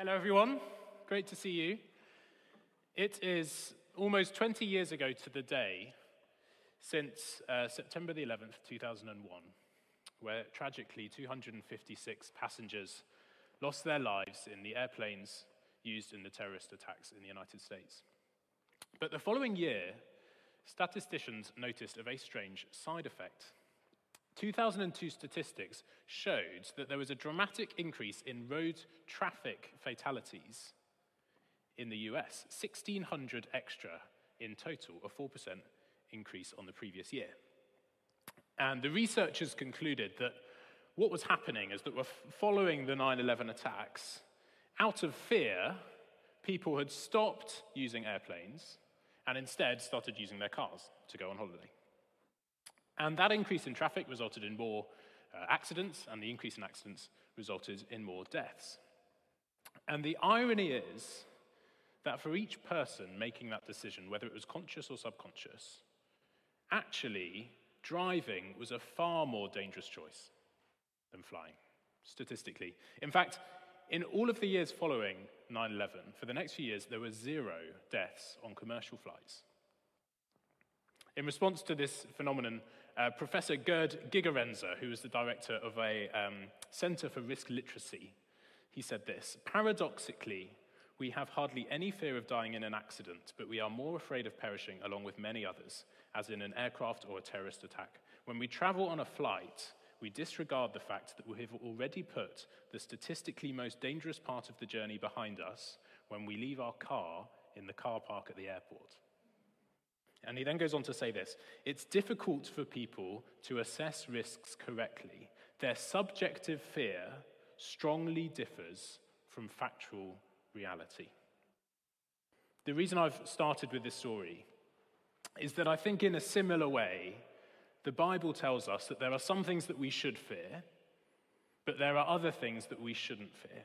Hello, everyone. Great to see you. It is almost 20 years ago to the day since uh, September the 11th, 2001, where tragically 256 passengers lost their lives in the airplanes used in the terrorist attacks in the United States. But the following year, statisticians noticed a very strange side effect 2002 statistics showed that there was a dramatic increase in road traffic fatalities in the US, 1,600 extra in total, a 4% increase on the previous year. And the researchers concluded that what was happening is that we're following the 9 11 attacks, out of fear, people had stopped using airplanes and instead started using their cars to go on holiday. And that increase in traffic resulted in more uh, accidents, and the increase in accidents resulted in more deaths. And the irony is that for each person making that decision, whether it was conscious or subconscious, actually driving was a far more dangerous choice than flying, statistically. In fact, in all of the years following 9 11, for the next few years, there were zero deaths on commercial flights. In response to this phenomenon, uh, Professor Gerd Gigerenzer, who is the director of a um, Center for Risk Literacy, he said this Paradoxically, we have hardly any fear of dying in an accident, but we are more afraid of perishing along with many others, as in an aircraft or a terrorist attack. When we travel on a flight, we disregard the fact that we have already put the statistically most dangerous part of the journey behind us when we leave our car in the car park at the airport. And he then goes on to say this it's difficult for people to assess risks correctly. Their subjective fear strongly differs from factual reality. The reason I've started with this story is that I think, in a similar way, the Bible tells us that there are some things that we should fear, but there are other things that we shouldn't fear.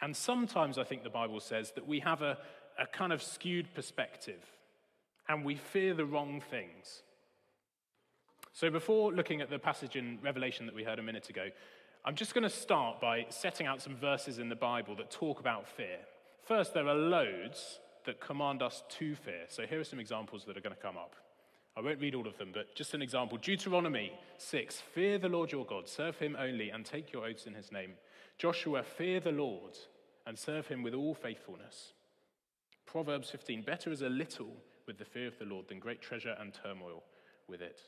And sometimes I think the Bible says that we have a, a kind of skewed perspective and we fear the wrong things. So, before looking at the passage in Revelation that we heard a minute ago, I'm just going to start by setting out some verses in the Bible that talk about fear. First, there are loads that command us to fear. So, here are some examples that are going to come up. I won't read all of them, but just an example Deuteronomy 6 Fear the Lord your God, serve him only, and take your oaths in his name. Joshua, fear the Lord and serve him with all faithfulness. Proverbs 15 Better is a little with the fear of the Lord than great treasure and turmoil with it.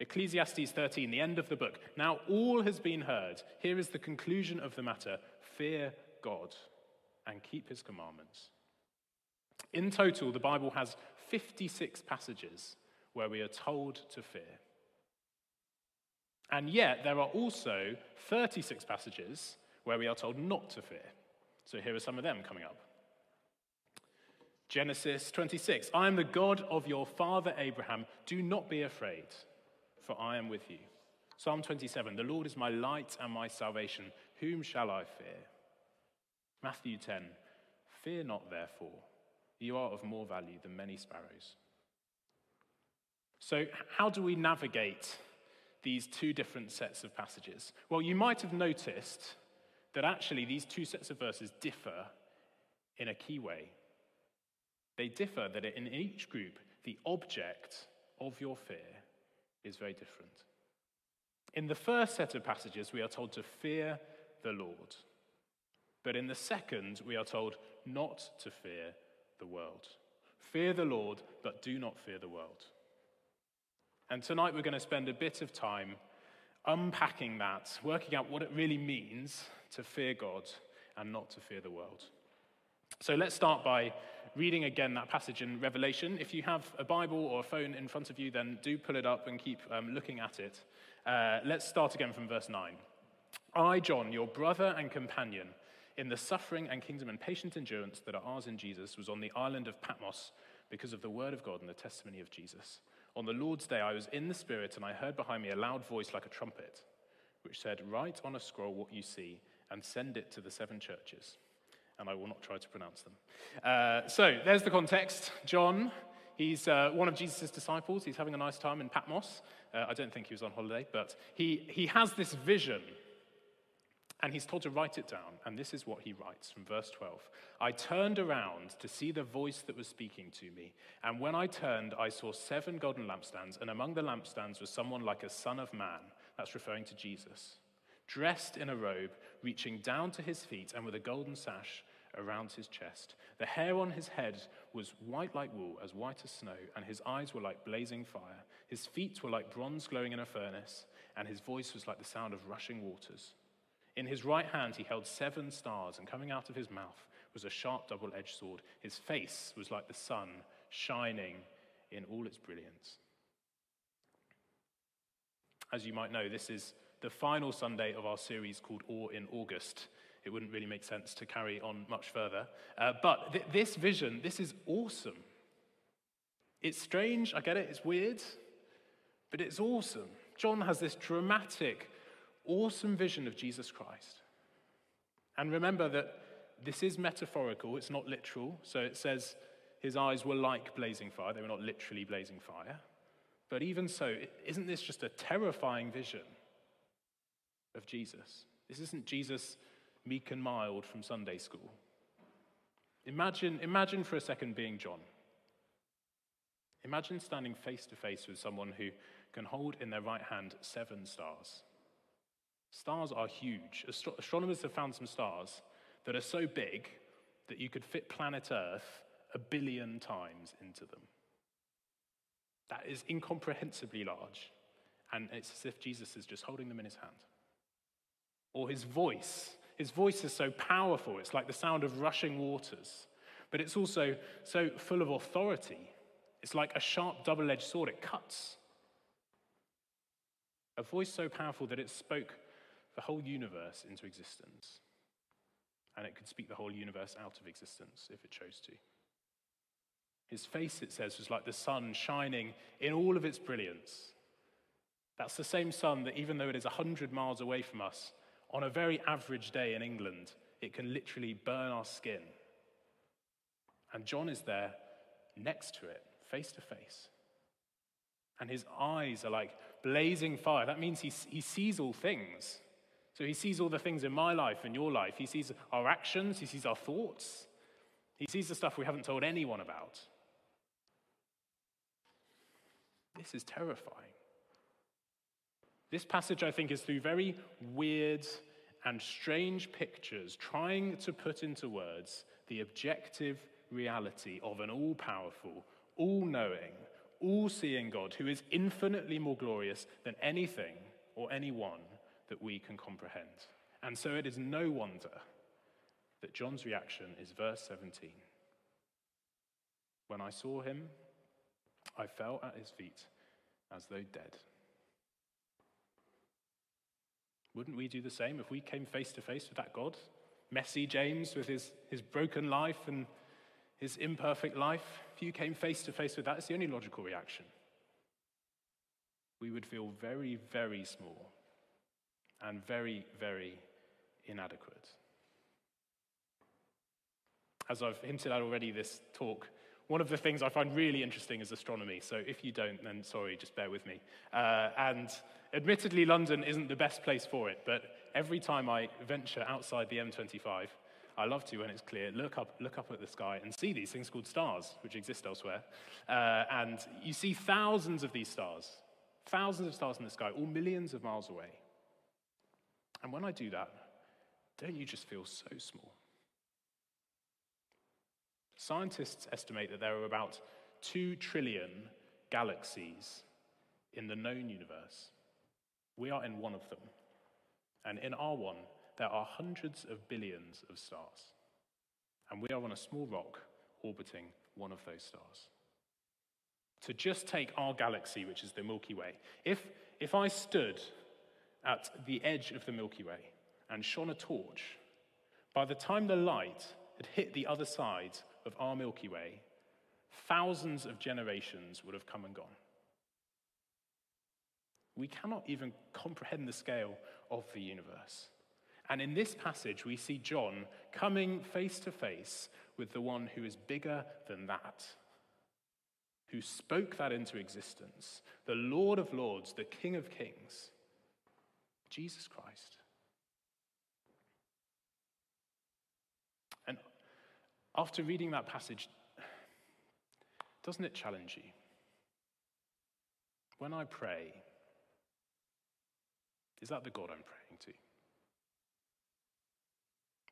Ecclesiastes 13, the end of the book. Now all has been heard. Here is the conclusion of the matter fear God and keep his commandments. In total, the Bible has 56 passages where we are told to fear. And yet, there are also 36 passages where we are told not to fear. So here are some of them coming up. Genesis 26 I am the God of your father Abraham. Do not be afraid, for I am with you. Psalm 27 The Lord is my light and my salvation. Whom shall I fear? Matthew 10 Fear not, therefore. You are of more value than many sparrows. So, how do we navigate these two different sets of passages? Well, you might have noticed that actually these two sets of verses differ in a key way. They differ that in each group, the object of your fear is very different. In the first set of passages, we are told to fear the Lord. But in the second, we are told not to fear the world. Fear the Lord, but do not fear the world. And tonight we're going to spend a bit of time unpacking that, working out what it really means to fear God and not to fear the world. So let's start by reading again that passage in Revelation. If you have a Bible or a phone in front of you, then do pull it up and keep um, looking at it. Uh, let's start again from verse 9. I, John, your brother and companion, in the suffering and kingdom and patient endurance that are ours in Jesus, was on the island of Patmos because of the word of God and the testimony of Jesus. On the Lord's day, I was in the Spirit, and I heard behind me a loud voice like a trumpet, which said, Write on a scroll what you see and send it to the seven churches and I will not try to pronounce them. Uh, so there's the context. John, he's uh, one of Jesus' disciples. He's having a nice time in Patmos. Uh, I don't think he was on holiday, but he, he has this vision. And he's told to write it down, and this is what he writes from verse 12 I turned around to see the voice that was speaking to me, and when I turned, I saw seven golden lampstands, and among the lampstands was someone like a son of man. That's referring to Jesus, dressed in a robe reaching down to his feet, and with a golden sash around his chest. The hair on his head was white like wool, as white as snow, and his eyes were like blazing fire. His feet were like bronze glowing in a furnace, and his voice was like the sound of rushing waters. In his right hand he held seven stars, and coming out of his mouth was a sharp double edged sword. His face was like the sun, shining in all its brilliance. As you might know, this is the final Sunday of our series called Awe in August. It wouldn't really make sense to carry on much further. Uh, but th- this vision, this is awesome. It's strange, I get it, it's weird, but it's awesome. John has this dramatic, awesome vision of Jesus Christ. And remember that this is metaphorical, it's not literal. So it says his eyes were like blazing fire, they were not literally blazing fire. But even so, isn't this just a terrifying vision of Jesus? This isn't Jesus meek and mild from Sunday school. Imagine, imagine for a second being John. Imagine standing face to face with someone who can hold in their right hand seven stars. Stars are huge. Astro- astronomers have found some stars that are so big that you could fit planet Earth a billion times into them. That is incomprehensibly large. And it's as if Jesus is just holding them in his hand. Or his voice. His voice is so powerful, it's like the sound of rushing waters. But it's also so full of authority. It's like a sharp double edged sword, it cuts. A voice so powerful that it spoke the whole universe into existence. And it could speak the whole universe out of existence if it chose to. His face, it says, was like the sun shining in all of its brilliance. That's the same sun that, even though it is 100 miles away from us, on a very average day in England, it can literally burn our skin. And John is there next to it, face to face. And his eyes are like blazing fire. That means he, he sees all things. So he sees all the things in my life and your life. He sees our actions, he sees our thoughts, he sees the stuff we haven't told anyone about. This is terrifying. This passage, I think, is through very weird and strange pictures, trying to put into words the objective reality of an all powerful, all knowing, all seeing God who is infinitely more glorious than anything or anyone that we can comprehend. And so it is no wonder that John's reaction is verse 17. When I saw him, I fell at his feet as though dead. Wouldn't we do the same if we came face to face with that God? Messy James with his, his broken life and his imperfect life. If you came face to face with that, it's the only logical reaction. We would feel very, very small and very, very inadequate. As I've hinted at already this talk, one of the things I find really interesting is astronomy. So if you don't, then sorry, just bear with me. Uh, and admittedly, London isn't the best place for it, but every time I venture outside the M25, I love to when it's clear, look up, look up at the sky and see these things called stars, which exist elsewhere. Uh, and you see thousands of these stars, thousands of stars in the sky, all millions of miles away. And when I do that, don't you just feel so small? Scientists estimate that there are about 2 trillion galaxies in the known universe. We are in one of them. And in our one, there are hundreds of billions of stars. And we are on a small rock orbiting one of those stars. To just take our galaxy, which is the Milky Way, if, if I stood at the edge of the Milky Way and shone a torch, by the time the light had hit the other side of our Milky Way, thousands of generations would have come and gone. We cannot even comprehend the scale of the universe. And in this passage, we see John coming face to face with the one who is bigger than that, who spoke that into existence, the Lord of Lords, the King of Kings, Jesus Christ. After reading that passage, doesn't it challenge you? When I pray, is that the God I'm praying to?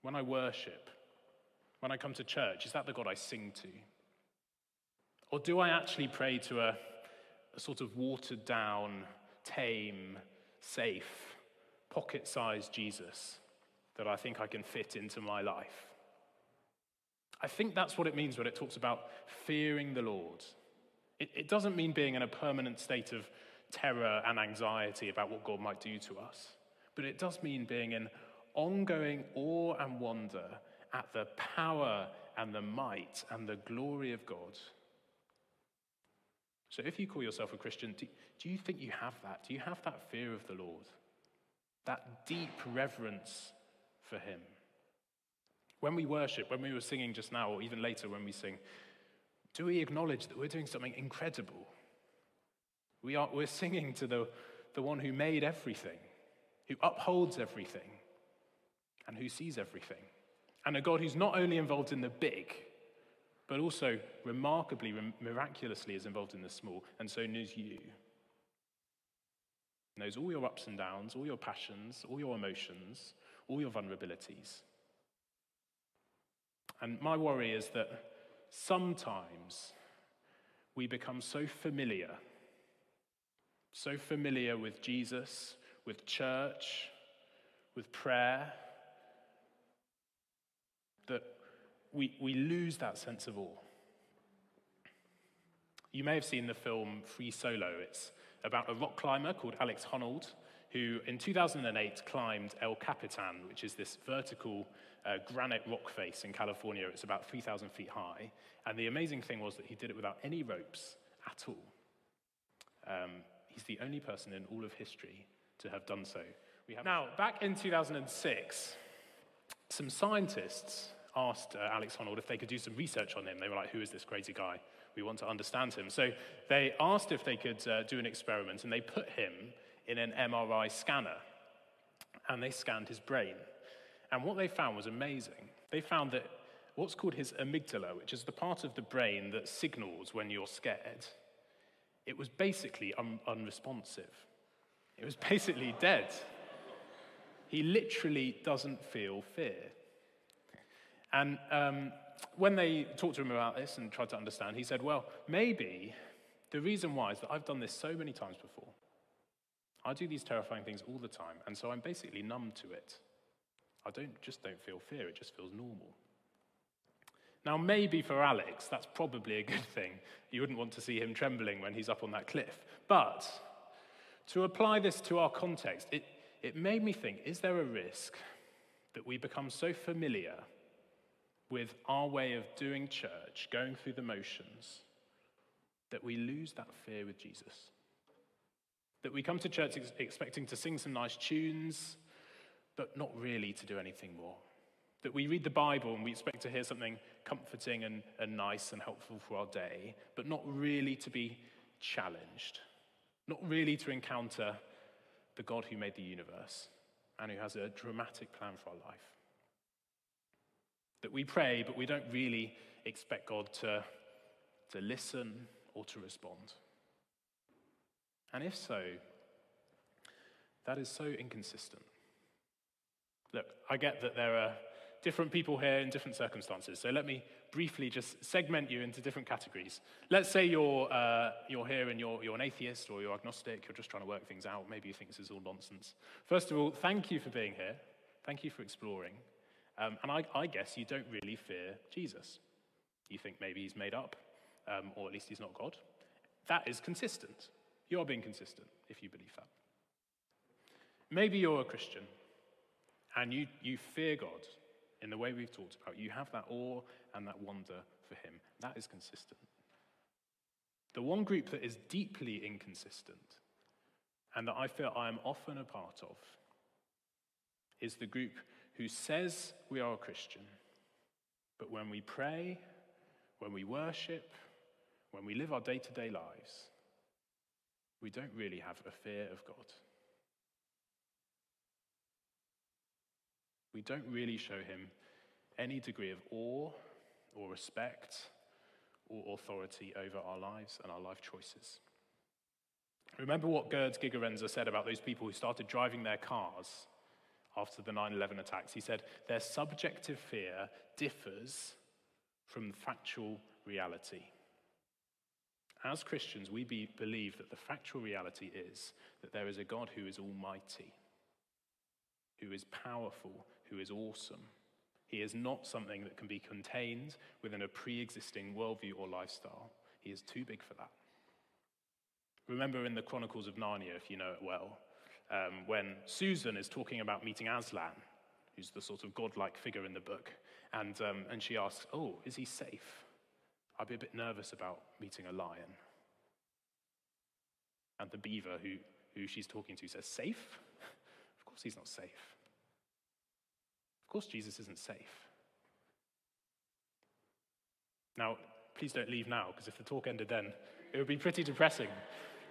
When I worship, when I come to church, is that the God I sing to? Or do I actually pray to a, a sort of watered down, tame, safe, pocket sized Jesus that I think I can fit into my life? I think that's what it means when it talks about fearing the Lord. It, it, doesn't mean being in a permanent state of terror and anxiety about what God might do to us, but it does mean being in ongoing awe and wonder at the power and the might and the glory of God. So, if you call yourself a Christian, do, do you think you have that? Do you have that fear of the Lord? That deep reverence for Him? When we worship, when we were singing just now, or even later when we sing, do we acknowledge that we're doing something incredible? We are, we're singing to the, the one who made everything, who upholds everything, and who sees everything. And a God who's not only involved in the big, but also remarkably, miraculously is involved in the small, and so knows you. Knows all your ups and downs, all your passions, all your emotions, all your vulnerabilities. And my worry is that sometimes we become so familiar, so familiar with Jesus, with church, with prayer, that we, we lose that sense of awe. You may have seen the film Free Solo. It's about a rock climber called Alex Honnold, who in 2008 climbed El Capitan, which is this vertical uh, granite rock face in California. It's about 3,000 feet high. And the amazing thing was that he did it without any ropes at all. Um, he's the only person in all of history to have done so. Have now, back in 2006, some scientists asked uh, Alex Honnold if they could do some research on him. They were like, who is this crazy guy? We want to understand him. So they asked if they could uh, do an experiment, and they put him in an MRI scanner, and they scanned his brain. And what they found was amazing. They found that what's called his amygdala, which is the part of the brain that signals when you're scared, it was basically un- unresponsive. It was basically dead. He literally doesn't feel fear. And um, when they talked to him about this and tried to understand, he said, Well, maybe the reason why is that I've done this so many times before. I do these terrifying things all the time, and so I'm basically numb to it. I don't just don't feel fear, it just feels normal. Now, maybe for Alex, that's probably a good thing. You wouldn't want to see him trembling when he's up on that cliff. But to apply this to our context, it, it made me think is there a risk that we become so familiar with our way of doing church, going through the motions, that we lose that fear with Jesus? That we come to church ex- expecting to sing some nice tunes, but not really to do anything more. That we read the Bible and we expect to hear something comforting and, and nice and helpful for our day, but not really to be challenged, not really to encounter the God who made the universe and who has a dramatic plan for our life. That we pray, but we don't really expect God to, to listen or to respond. And if so, that is so inconsistent. Look, I get that there are different people here in different circumstances, so let me briefly just segment you into different categories. Let's say you're, uh, you're here and you're, you're an atheist or you're agnostic, you're just trying to work things out, maybe you think this is all nonsense. First of all, thank you for being here. Thank you for exploring. Um, and I, I, guess you don't really fear Jesus. You think maybe he's made up, um, or at least he's not God. That is consistent. You are being consistent if you believe that. Maybe you're a Christian and you, you fear God in the way we've talked about. You have that awe and that wonder for Him. That is consistent. The one group that is deeply inconsistent and that I feel I am often a part of is the group who says we are a Christian, but when we pray, when we worship, when we live our day to day lives, we don't really have a fear of God. We don't really show him any degree of awe or respect or authority over our lives and our life choices. Remember what Gerd Gigerenzer said about those people who started driving their cars after the 9 11 attacks. He said, Their subjective fear differs from factual reality. As Christians, we be, believe that the factual reality is that there is a God who is almighty, who is powerful, who is awesome. He is not something that can be contained within a pre existing worldview or lifestyle. He is too big for that. Remember in the Chronicles of Narnia, if you know it well, um, when Susan is talking about meeting Aslan, who's the sort of godlike figure in the book, and, um, and she asks, Oh, is he safe? I'd be a bit nervous about meeting a lion. And the beaver who, who she's talking to says, Safe? of course he's not safe. Of course Jesus isn't safe. Now, please don't leave now, because if the talk ended then, it would be pretty depressing.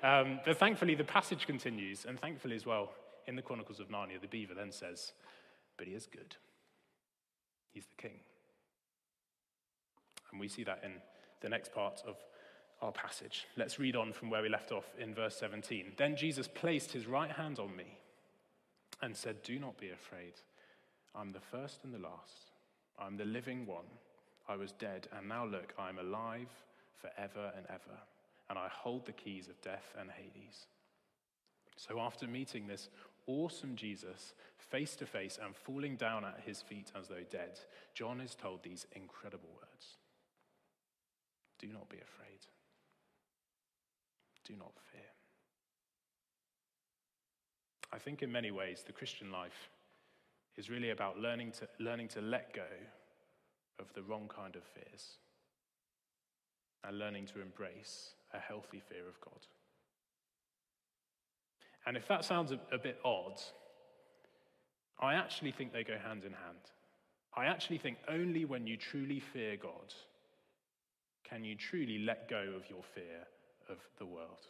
Um, but thankfully, the passage continues, and thankfully as well, in the Chronicles of Narnia, the beaver then says, But he is good. He's the king. And we see that in the next part of our passage. Let's read on from where we left off in verse 17. Then Jesus placed his right hand on me and said, Do not be afraid. I'm the first and the last. I'm the living one. I was dead, and now look, I'm alive forever and ever, and I hold the keys of death and Hades. So, after meeting this awesome Jesus face to face and falling down at his feet as though dead, John is told these incredible words Do not be afraid. Do not fear. I think in many ways the Christian life is really about learning to, learning to let go of the wrong kind of fears and learning to embrace a healthy fear of God. And if that sounds a, a bit odd, I actually think they go hand in hand. I actually think only when you truly fear God can you truly let go of your fear of the world.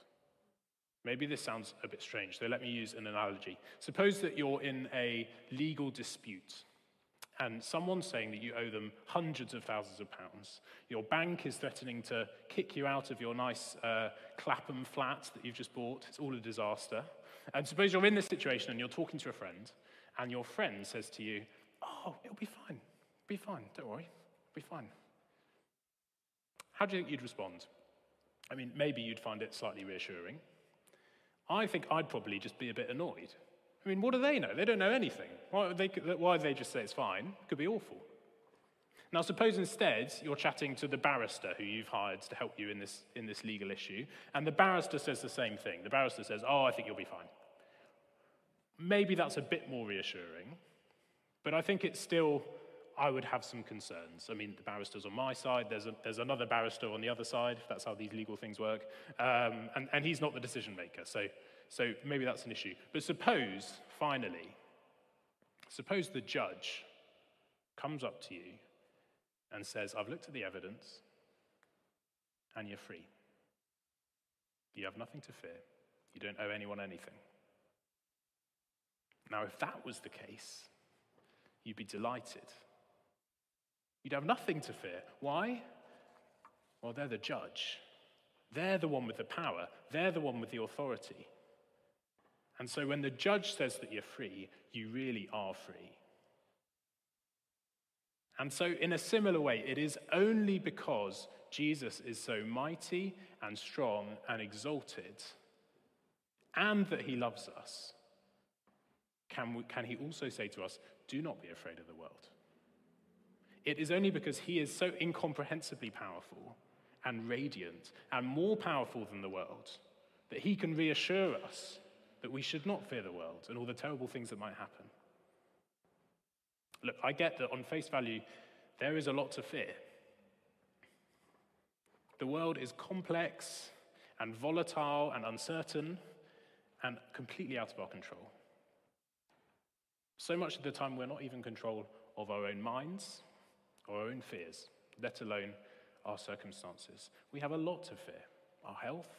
Maybe this sounds a bit strange, so let me use an analogy. Suppose that you're in a legal dispute and someone's saying that you owe them hundreds of thousands of pounds. Your bank is threatening to kick you out of your nice uh, Clapham flat that you've just bought. It's all a disaster. And suppose you're in this situation and you're talking to a friend, and your friend says to you, Oh, it'll be fine. Be fine. Don't worry. It'll Be fine. How do you think you'd respond? I mean, maybe you'd find it slightly reassuring. I think I'd probably just be a bit annoyed. I mean, what do they know? They don't know anything. Why they, why they just say it's fine? It could be awful. Now, suppose instead you're chatting to the barrister who you've hired to help you in this, in this legal issue, and the barrister says the same thing. The barrister says, Oh, I think you'll be fine. Maybe that's a bit more reassuring, but I think it's still, I would have some concerns. I mean, the barrister's on my side, there's, a, there's another barrister on the other side, if that's how these legal things work, um, and, and he's not the decision maker, so, so maybe that's an issue. But suppose, finally, suppose the judge comes up to you and says, I've looked at the evidence and you're free. You have nothing to fear. You don't owe anyone anything. Now, if that was the case, you'd be delighted. You'd have nothing to fear. Why? Well, they're the judge. They're the one with the power. They're the one with the authority. And so when the judge says that you're free, you really are free. And so, in a similar way, it is only because Jesus is so mighty and strong and exalted, and that he loves us, can, we, can he also say to us, Do not be afraid of the world. It is only because he is so incomprehensibly powerful and radiant and more powerful than the world that he can reassure us that we should not fear the world and all the terrible things that might happen. Look, I get that on face value, there is a lot to fear. The world is complex and volatile and uncertain and completely out of our control. So much of the time, we're not even in control of our own minds or our own fears, let alone our circumstances. We have a lot to fear our health,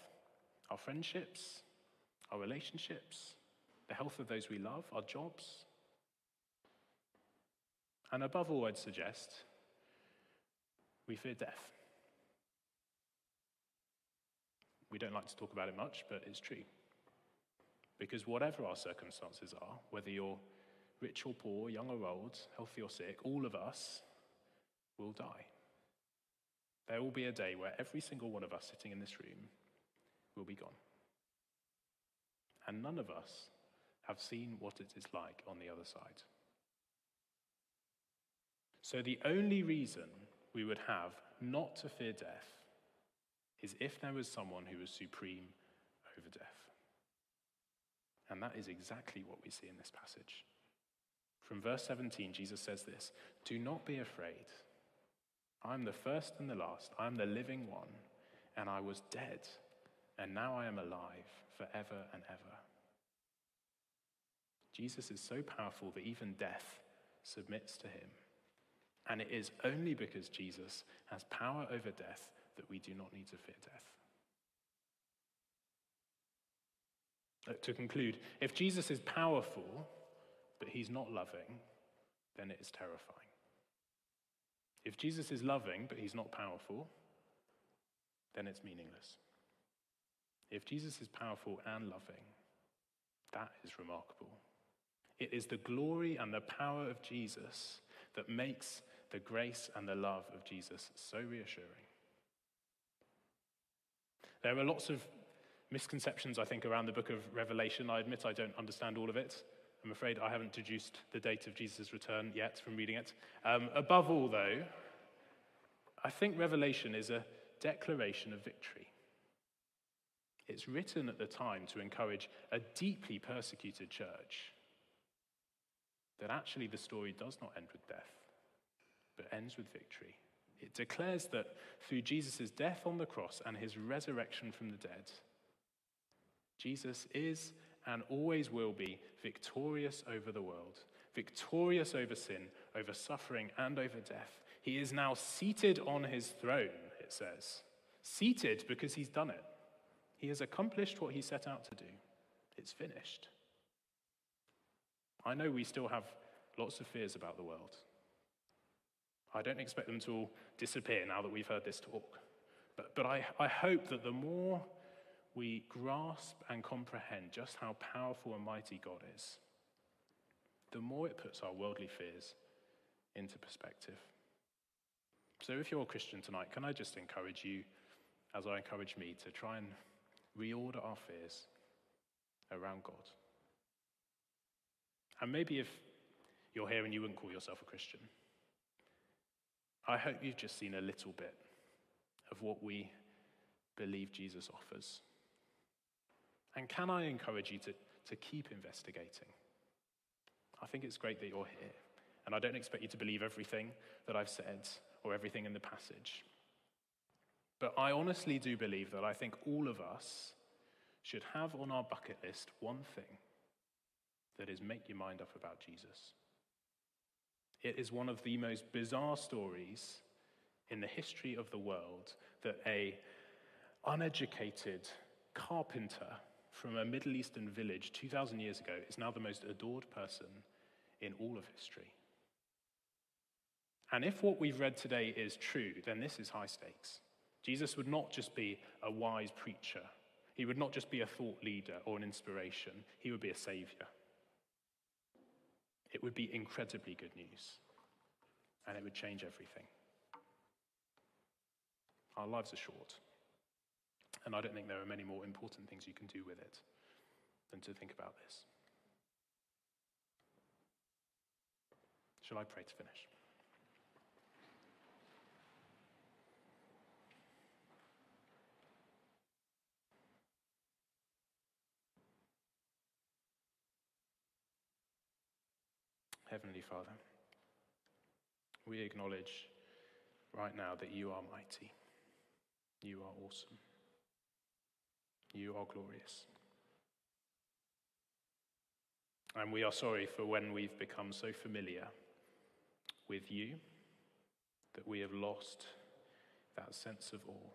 our friendships, our relationships, the health of those we love, our jobs, and above all, I'd suggest We fear death. We don't like to talk about it much, but it's true. Because whatever our circumstances are, whether you're rich or poor, young or old, healthy or sick, all of us will die. There will be a day where every single one of us sitting in this room will be gone. And none of us have seen what it is like on the other side. So the only reason we would have not to fear death is if there was someone who was supreme over death. And that is exactly what we see in this passage. From verse 17, Jesus says this Do not be afraid. I'm the first and the last. I'm the living one. And I was dead, and now I am alive forever and ever. Jesus is so powerful that even death submits to him. And it is only because Jesus has power over death that we do not need to fear death. Uh, to conclude, if Jesus is powerful, but he's not loving, then it is terrifying. If Jesus is loving, but he's not powerful, then it's meaningless. If Jesus is powerful and loving, that is remarkable. It is the glory and the power of Jesus that makes the grace and the love of Jesus so reassuring. There are lots of misconceptions, I think, around the book of Revelation. I admit I don't understand all of it. I'm afraid I haven't deduced the date of Jesus' return yet from reading it. Um, above all, though, I think Revelation is a declaration of victory. It's written at the time to encourage a deeply persecuted church that actually the story does not end with death, but ends with victory. It declares that through Jesus' death on the cross and his resurrection from the dead, Jesus is and always will be victorious over the world, victorious over sin, over suffering, and over death. He is now seated on his throne, it says. Seated because he's done it. He has accomplished what he set out to do. It's finished. I know we still have lots of fears about the world. I don't expect them to all disappear now that we've heard this talk. But, but I, I hope that the more we grasp and comprehend just how powerful and mighty God is, the more it puts our worldly fears into perspective. So, if you're a Christian tonight, can I just encourage you, as I encourage me, to try and reorder our fears around God? And maybe if you're here and you wouldn't call yourself a Christian, I hope you've just seen a little bit of what we believe Jesus offers. And can I encourage you to, to keep investigating? I think it's great that you're here. And I don't expect you to believe everything that I've said or everything in the passage. But I honestly do believe that I think all of us should have on our bucket list one thing that is make your mind up about Jesus. It is one of the most bizarre stories in the history of the world that a uneducated carpenter from a Middle Eastern village 2,000 years ago is now the most adored person in all of history. And if what we've read today is true, then this is high stakes. Jesus would not just be a wise preacher, he would not just be a thought leader or an inspiration, he would be a savior. It would be incredibly good news, and it would change everything. Our lives are short, and I don't think there are many more important things you can do with it than to think about this. Shall I pray to finish? Heavenly Father, we acknowledge right now that you are mighty, you are awesome, you are glorious. And we are sorry for when we've become so familiar with you that we have lost that sense of awe.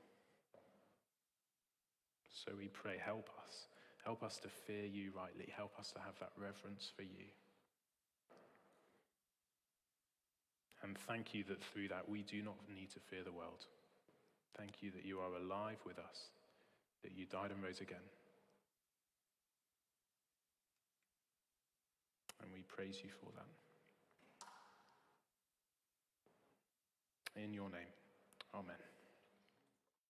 So we pray, help us. Help us to fear you rightly. Help us to have that reverence for you. And thank you that through that we do not need to fear the world. Thank you that you are alive with us, that you died and rose again. And we praise you for that. In your name, amen.